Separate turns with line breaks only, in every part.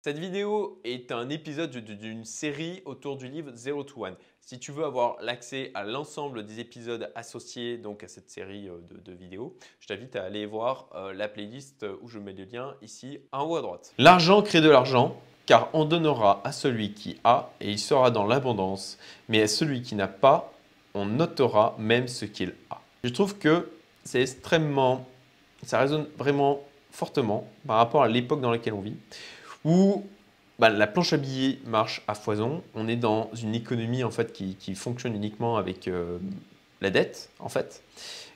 Cette vidéo est un épisode d'une série autour du livre Zero to One. Si tu veux avoir l'accès à l'ensemble des épisodes associés donc à cette série euh, de, vidéos, je t'invite à aller voir euh, la playlist où je mets le lien ici en haut à droite. L'argent crée de l'argent car on donnera à celui qui a et il sera dans l'abondance, mais à celui qui n'a pas, on notera même ce qu'il a. Je trouve que c'est extrêmement, ça résonne vraiment fortement par rapport à l'époque dans laquelle on vit où bah, la planche à billets marche à foison. On est dans une économie en fait qui, fonctionne uniquement avec euh, la dette en fait.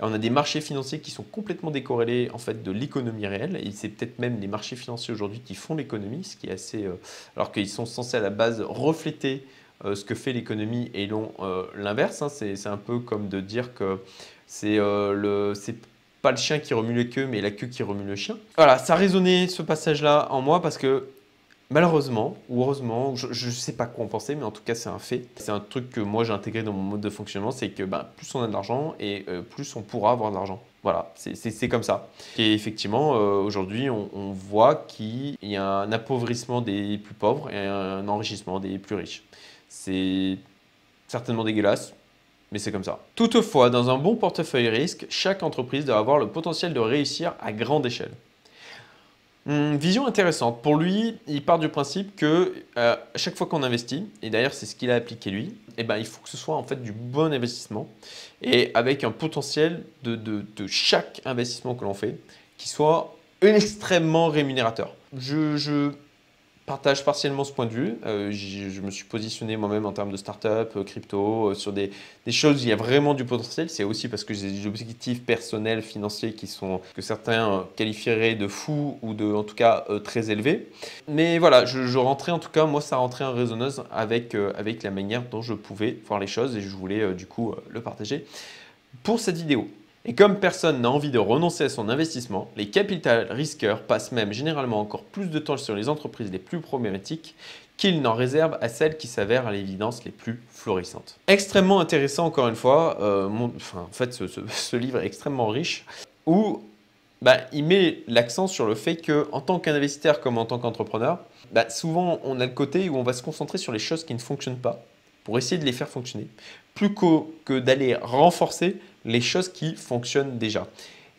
on a des marchés financiers qui sont complètement décorrélés en fait de l'économie réelle et c'est peut-être même les marchés financiers aujourd'hui qui font l'économie, ce qui est assez euh, alors qu'ils sont censés à la base refléter euh, ce que fait l'économie et non l'inverse. Hein. C'est un peu comme de dire que c'est le le chien qui remue les queues, mais la queue qui remue le chien. Voilà, ça a résonné ce passage-là en moi parce que malheureusement, ou heureusement, je ne sais pas quoi en penser, mais en tout cas c'est un fait. C'est un truc que moi j'ai intégré dans mon mode de fonctionnement, c'est que ben, plus on a de l'argent et euh, plus on pourra avoir de l'argent. Voilà, c'est comme ça. Et effectivement, euh, aujourd'hui, on, voit qu'il y a un appauvrissement des plus pauvres et un enrichissement des plus riches. C'est certainement dégueulasse, mais c'est comme ça. Toutefois, dans un bon portefeuille risque, chaque entreprise doit avoir le potentiel de réussir à grande échelle. Hum, vision intéressante. Pour lui, il part du principe que euh, chaque fois qu'on investit, et d'ailleurs c'est ce qu'il a appliqué lui, eh ben, il faut que ce soit en fait du bon investissement et avec un potentiel de, chaque investissement que l'on fait qui soit extrêmement rémunérateur. Je partage partiellement ce point de vue. Euh, je me suis positionné moi-même en termes de start-up, euh, crypto, euh, sur des, choses où il y a vraiment du potentiel. C'est aussi parce que j'ai des objectifs personnels, financiers qui sont que certains qualifieraient de fous ou de, en tout cas, très élevés. Mais voilà, je, rentrais en tout cas, moi, ça rentrait en résonance avec, avec la manière dont je pouvais voir les choses et je voulais du coup le partager pour cette vidéo. Et comme personne n'a envie de renoncer à son investissement, les capital risqueurs passent même généralement encore plus de temps sur les entreprises les plus problématiques qu'ils n'en réservent à celles qui s'avèrent à l'évidence les plus florissantes. Extrêmement intéressant encore une fois, euh, enfin, en fait ce, livre est extrêmement riche, où bah, il met l'accent sur le fait que en tant qu'investisseur comme en tant qu'entrepreneur, bah, souvent on a le côté où on va se concentrer sur les choses qui ne fonctionnent pas pour essayer de les faire fonctionner, plus que d'aller renforcer les choses qui fonctionnent déjà.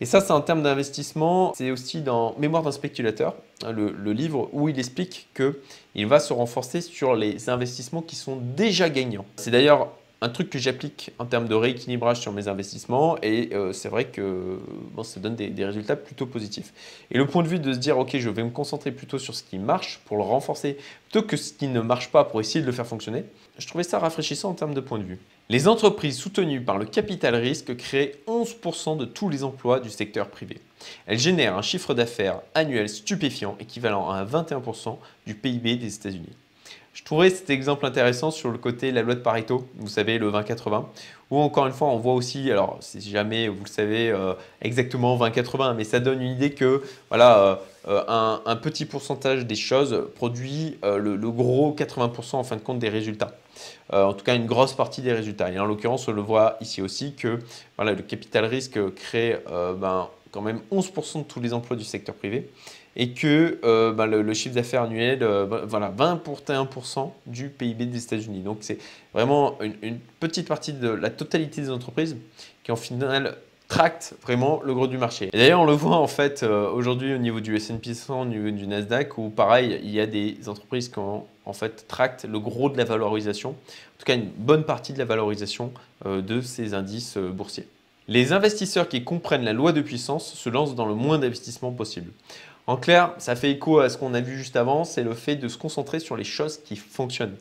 Et ça, c'est en termes d'investissement. C'est aussi dans Mémoire d'un spéculateur, hein, le, livre où il explique qu'il va se renforcer sur les investissements qui sont déjà gagnants. C'est d'ailleurs un truc que j'applique en termes de rééquilibrage sur mes investissements et euh, c'est vrai que ça donne des, des, résultats plutôt positifs. Et le point de vue de se dire, ok, je vais me concentrer plutôt sur ce qui marche pour le renforcer plutôt que ce qui ne marche pas pour essayer de le faire fonctionner, je trouvais ça rafraîchissant en termes de point de vue. Les entreprises soutenues par le capital risque créent 11% de tous les emplois du secteur privé. Elles génèrent un chiffre d'affaires annuel stupéfiant équivalent à 21% du PIB des États-Unis. Trouvais cet exemple intéressant sur le côté de la loi de Pareto, vous savez, le 20-80, où encore une fois, on voit aussi, alors c'est jamais, vous le savez, euh, exactement 20-80, mais ça donne une idée que voilà, euh, un, petit pourcentage des choses produit euh, le, gros 80% en fin de compte des résultats. en tout cas, une grosse partie des résultats. Et en l'occurrence, on le voit ici aussi que voilà, le capital risque crée ben, quand même 11% de tous les emplois du secteur privé et que euh, bah, le, chiffre d'affaires annuel, euh, voilà, 21% du PIB des États-Unis. Donc c'est vraiment une, petite partie de la totalité des entreprises qui en final tractent vraiment le gros du marché. Et d'ailleurs on le voit en fait euh, aujourd'hui au niveau du S&P 100, au niveau du Nasdaq, où pareil, il y a des entreprises qui en, fait tractent le gros de la valorisation, en tout cas une bonne partie de la valorisation de ces indices boursiers. Les investisseurs qui comprennent la loi de puissance se lancent dans le moins d'investissement possible. En clair, ça fait écho à ce qu'on a vu juste avant, c'est le fait de se concentrer sur les choses qui fonctionnent.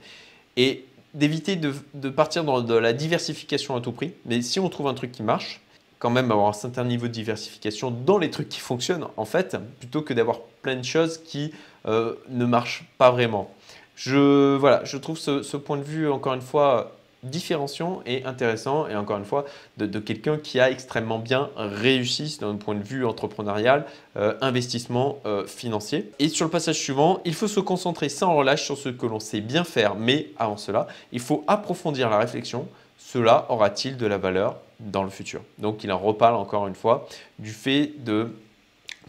Et d'éviter de, partir dans de la diversification à tout prix. Mais si on trouve un truc qui marche, quand même avoir un certain niveau de diversification dans les trucs qui fonctionnent, en fait, plutôt que d'avoir plein de choses qui euh, ne marchent pas vraiment. Je, voilà, je trouve ce point de vue, encore une fois, différenciant et intéressant, et encore une fois, de, quelqu'un qui a extrêmement bien réussi d'un point de vue entrepreneurial, euh, investissement euh, financier. Et sur le passage suivant, il faut se concentrer sans relâche sur ce que l'on sait bien faire, mais avant cela, il faut approfondir la réflexion. Cela aura-t-il de la valeur dans le futur? Donc il en reparle encore une fois du fait de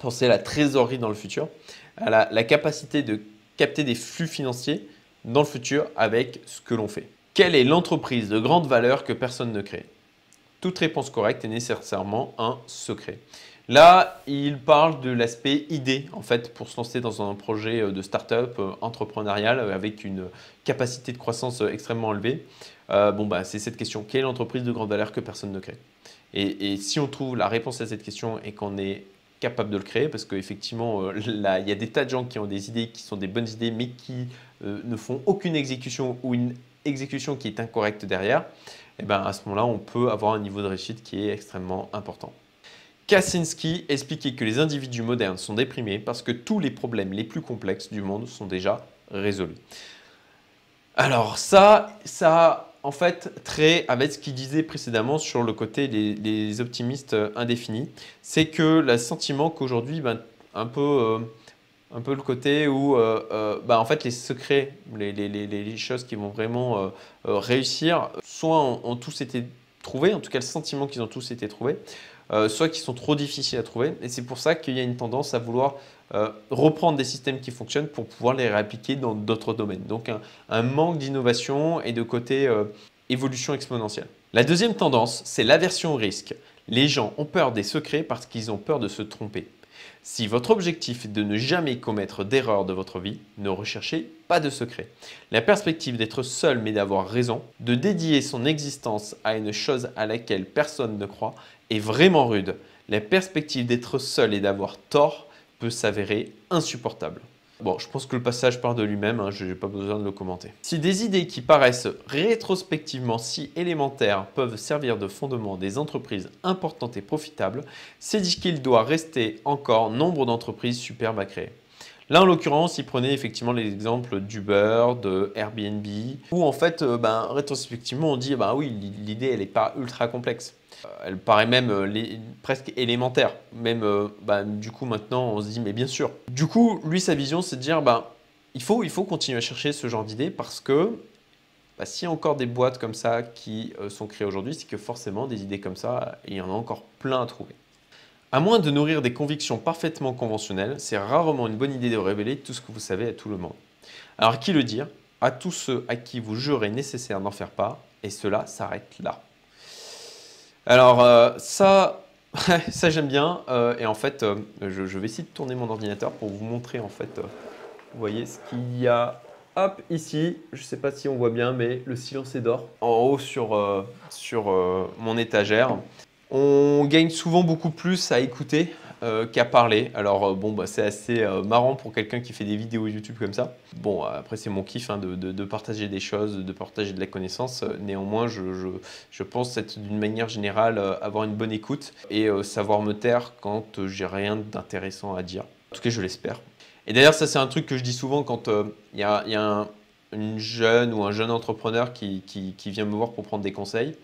penser à la trésorerie dans le futur, à la capacité de capter des flux financiers dans le futur avec ce que l'on fait. Quelle est l'entreprise de grande valeur que personne ne crée? Toute réponse correcte est nécessairement un secret. Là, il parle de l'aspect idée, en fait, pour se lancer dans un projet euh, de start-up euh, entrepreneurial avec une capacité de croissance extrêmement élevée. Euh, bon, bah, c'est cette question. Quelle est l'entreprise de grande valeur que personne ne crée? Et, si on trouve la réponse à cette question et qu'on est capable de le créer, parce qu'effectivement, il y a des tas de gens qui ont des idées qui sont des bonnes idées, mais qui ne font aucune exécution ou une exécution qui est incorrecte derrière, et eh ben à ce moment-là, on peut avoir un niveau de réussite qui est extrêmement important. Kaczynski expliquait que les individus modernes sont déprimés parce que tous les problèmes les plus complexes du monde sont déjà résolus. Alors ça, ça en fait trait avec ce qu'il disait précédemment sur le côté des, optimistes indéfinis. C'est que le sentiment qu'aujourd'hui, ben, un peu... Euh, un peu le côté où euh, euh, bah, en fait les secrets, les, choses qui vont vraiment réussir, soit ont, tous été trouvés, en tout cas le sentiment qu'ils ont tous été trouvés, euh, soit qui sont trop difficiles à trouver. Et c'est pour ça qu'il y a une tendance à vouloir euh, reprendre des systèmes qui fonctionnent pour pouvoir les réappliquer dans d'autres domaines. Donc un, manque d'innovation et de côté euh, évolution exponentielle. La deuxième tendance, c'est l'aversion au risque. Les gens ont peur des secrets parce qu'ils ont peur de se tromper. Si votre objectif est de ne jamais commettre d'erreur de votre vie, ne recherchez pas de secret. La perspective d'être seul mais d'avoir raison, de dédier son existence à une chose à laquelle personne ne croit est vraiment rude. La perspective d'être seul et d'avoir tort peut s'avérer insupportable. Bon, je pense que le passage part de lui-même, hein, je n'ai pas besoin de le commenter. Si des idées qui paraissent rétrospectivement si élémentaires peuvent servir de fondement des entreprises importantes et profitables, c'est qu'il doit rester encore nombre d'entreprises superbes à créer. Là, en l'occurrence, il prenait effectivement les exemples d'Uber, de Airbnb, où en fait, euh, ben, rétrospectivement, on dit, bah oui, l'idée, elle n'est pas ultra complexe. Euh, elle paraît même euh, presque élémentaire. Même, bah, du coup, maintenant, on se dit, mais bien sûr. Du coup, lui, sa vision, c'est de dire, bah, il, faut, il faut continuer à chercher ce genre d'idées parce que bah, s'il y a encore des boîtes comme ça qui sont créées aujourd'hui, c'est que forcément, des idées comme ça, il y en a encore plein à trouver. À moins de nourrir des convictions parfaitement conventionnelles, c'est rarement une bonne idée de révéler tout ce que vous savez à tout le monde. Alors, qui le dire? À tous ceux à qui vous jurez nécessaire d'en faire part, et cela s'arrête là. Alors euh, ça, ça j'aime bien. Euh, et en fait, euh, je, vais essayer de tourner mon ordinateur pour vous montrer en fait, vous voyez ce qu'il y a. Hop, ici, je ne sais pas si on voit bien, mais le silence est d'or. En haut sur, sur mon étagère. On gagne souvent beaucoup plus à écouter euh, qu'à parler. Alors euh, bon, bah, c'est assez euh, marrant pour quelqu'un qui fait des vidéos YouTube comme ça. Bon, après c'est mon kiff hein, de, partager des choses, de partager de la connaissance. Néanmoins, je, pense être d'une manière générale avoir une bonne écoute et savoir me taire quand j'ai rien d'intéressant à dire. En tout cas, je l'espère. Et d'ailleurs, ça c'est un truc que je dis souvent quand il y a, a une jeune ou un jeune entrepreneur qui, vient me voir pour prendre des conseils.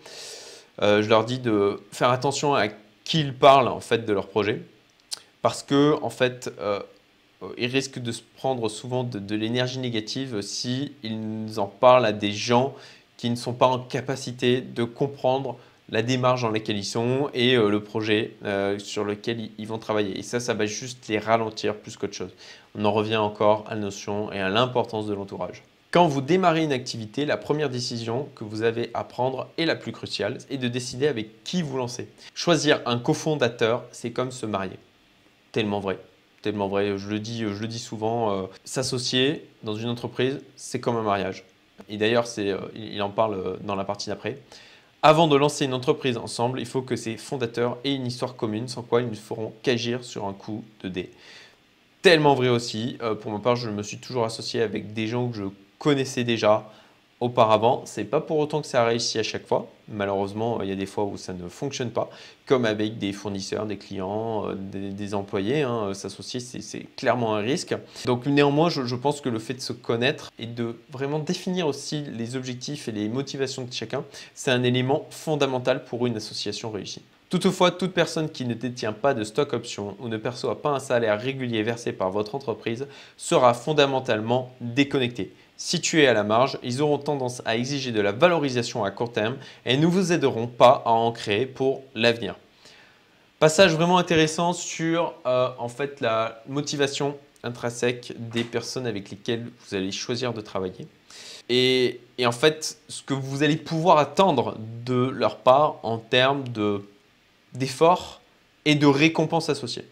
Je leur dis de faire attention à qui ils parlent en fait de leur projet parce que en fait, euh, ils risquent de se prendre souvent de, l'énergie négative si ils en parlent à des gens qui ne sont pas en capacité de comprendre la démarche dans laquelle ils sont et euh, le projet euh, sur lequel ils, vont travailler. Et ça, ça va juste les ralentir plus qu'autre chose. On en revient encore à la notion et à l'importance de l'entourage. Quand vous démarrez une activité, la première décision que vous avez à prendre est la plus cruciale est de décider avec qui vous lancez. Choisir un cofondateur, c'est comme se marier tellement vrai. Tellement vrai. Je le dis, je le dis souvent, euh, s'associer dans une entreprise, c'est comme un mariage. Et d'ailleurs, euh, il en parle euh, dans la partie d'après. Avant de lancer une entreprise ensemble, il faut que ses fondateurs aient une histoire commune, sans quoi ils ne feront qu'agir sur un coup de dé. Tellement vrai aussi. pour ma part, je me suis toujours associé avec des gens que je connaissais déjà, auparavant. C'est pas pour autant que ça a réussi à chaque fois. Malheureusement, il y a des fois où ça ne fonctionne pas, comme avec des fournisseurs, des clients, euh, des, employés. Hein. S'associer, c'est clairement un risque. Donc néanmoins, je, pense que le fait de se connaître et de vraiment définir aussi les objectifs et les motivations de chacun, c'est un élément fondamental pour une association réussie. Toutefois, toute personne qui ne détient pas de stock option ou ne perçoit pas un salaire régulier versé par votre entreprise sera fondamentalement déconnectée. Situés à la marge, ils auront tendance à exiger de la valorisation à court terme et ne vous aideront pas à en créer pour l'avenir. Passage vraiment intéressant sur euh, la motivation intrinsèque des personnes avec lesquelles vous allez choisir de travailler. Et, en fait, ce que vous allez pouvoir attendre de leur part en termes d'efforts et de récompenses associées.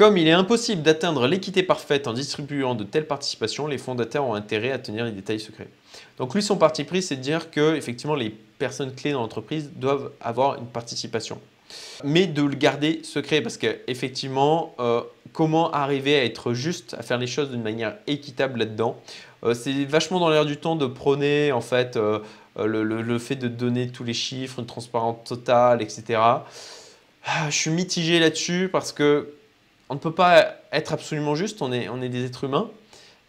Comme il est impossible d'atteindre l'équité parfaite en distribuant de telles participations, les fondateurs ont intérêt à tenir les détails secrets. Donc lui, son parti pris, c'est de dire que effectivement, les personnes clés dans l'entreprise doivent avoir une participation. Mais de le garder secret parce qu'effectivement, euh, comment arriver à être juste, à faire les choses d'une manière équitable là-dedans euh, C'est vachement dans l'air du temps de prôner en fait euh, le, fait de donner tous les chiffres, une transparence totale, etc. Ah, je suis mitigé là-dessus parce que on ne peut pas être absolument juste, on est, des êtres humains.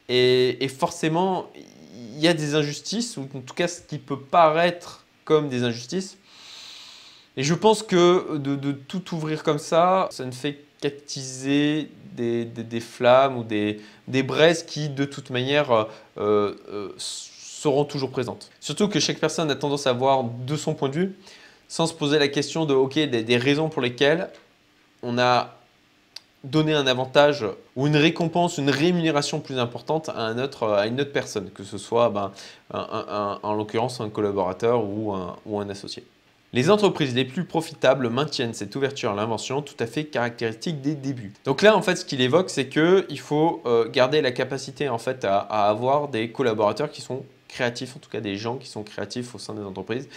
Et, forcément, il y a des injustices, ou en tout cas ce qui peut paraître comme des injustices. Et je pense que de, tout ouvrir comme ça, ça ne fait qu'attiser des, des, flammes ou des, braises qui, de toute manière, euh, euh, seront toujours présentes. Surtout que chaque personne a tendance à voir de son point de vue, sans se poser la question de, ok, des raisons pour lesquelles on a donner un avantage ou une récompense, une rémunération plus importante à, un autre, à une autre personne, que ce soit ben, en l'occurrence un collaborateur ou un, ou un associé. Les entreprises les plus profitables maintiennent cette ouverture à l'invention tout à fait caractéristique des débuts. Donc là, en fait, ce qu'il évoque, c'est qu'il faut euh, garder la capacité en fait, à, à avoir des collaborateurs qui sont créatifs, en tout cas des gens qui sont créatifs au sein des entreprises.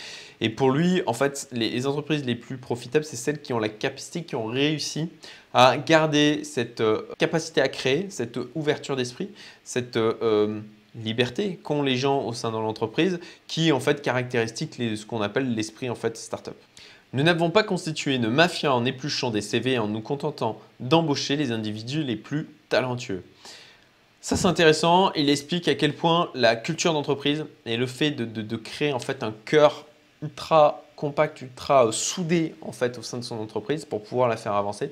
Et pour lui, en fait, les, entreprises les plus profitables, c'est celles qui ont la capacité, qui ont réussi à garder cette euh, capacité à créer, cette ouverture d'esprit, cette euh, liberté qu'ont les gens au sein de l'entreprise, qui en fait caractéristique ce qu'on appelle l'esprit en fait startup. Nous n'avons pas constitué une mafia en épluchant des CV en nous contentant d'embaucher les individus les plus talentueux. Ça, c'est intéressant. Il explique à quel point la culture d'entreprise et le fait de, créer en fait un cœur ultra compact, ultra euh, soudé en fait au sein de son entreprise pour pouvoir la faire avancer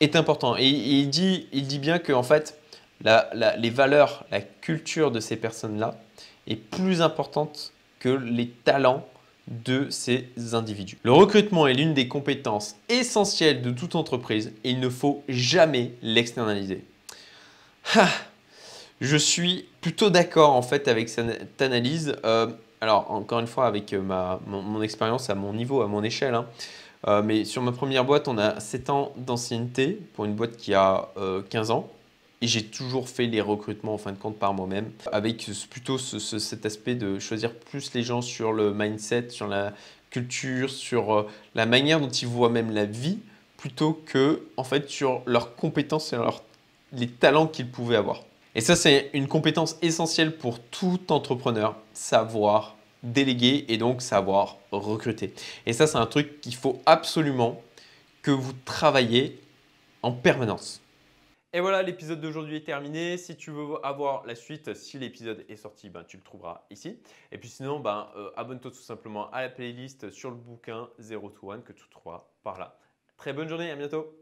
est important. Et, il, dit, il dit bien que en fait, les valeurs, la culture de ces personnes-là est plus importante que les talents de ces individus. Le recrutement est l'une des compétences essentielles de toute entreprise et il ne faut jamais l'externaliser. Je suis plutôt d'accord en fait avec cette analyse. Euh, alors encore une fois avec euh, mon, expérience à mon niveau, à mon échelle. Hein. Euh, mais sur ma première boîte, on a 7 ans d'ancienneté pour une boîte qui a 15 ans. Et j'ai toujours fait les recrutements en fin de compte par moi-même, avec plutôt cet aspect de choisir plus les gens sur le mindset, sur la culture, sur la manière dont ils voient même la vie, plutôt que en fait sur leurs compétences et les talents qu'ils pouvaient avoir. Et ça, c'est une compétence essentielle pour tout entrepreneur, savoir déléguer et donc savoir recruter. Et ça, c'est un truc qu'il faut absolument que vous travaillez en permanence. Et voilà, l'épisode d'aujourd'hui est terminé. Si tu veux avoir la suite, si l'épisode est sorti, ben, tu le trouveras ici. Et puis sinon, ben, euh, abonne-toi tout simplement à la playlist sur le bouquin 0 to 1 que tu trouveras par là. Très bonne journée, à bientôt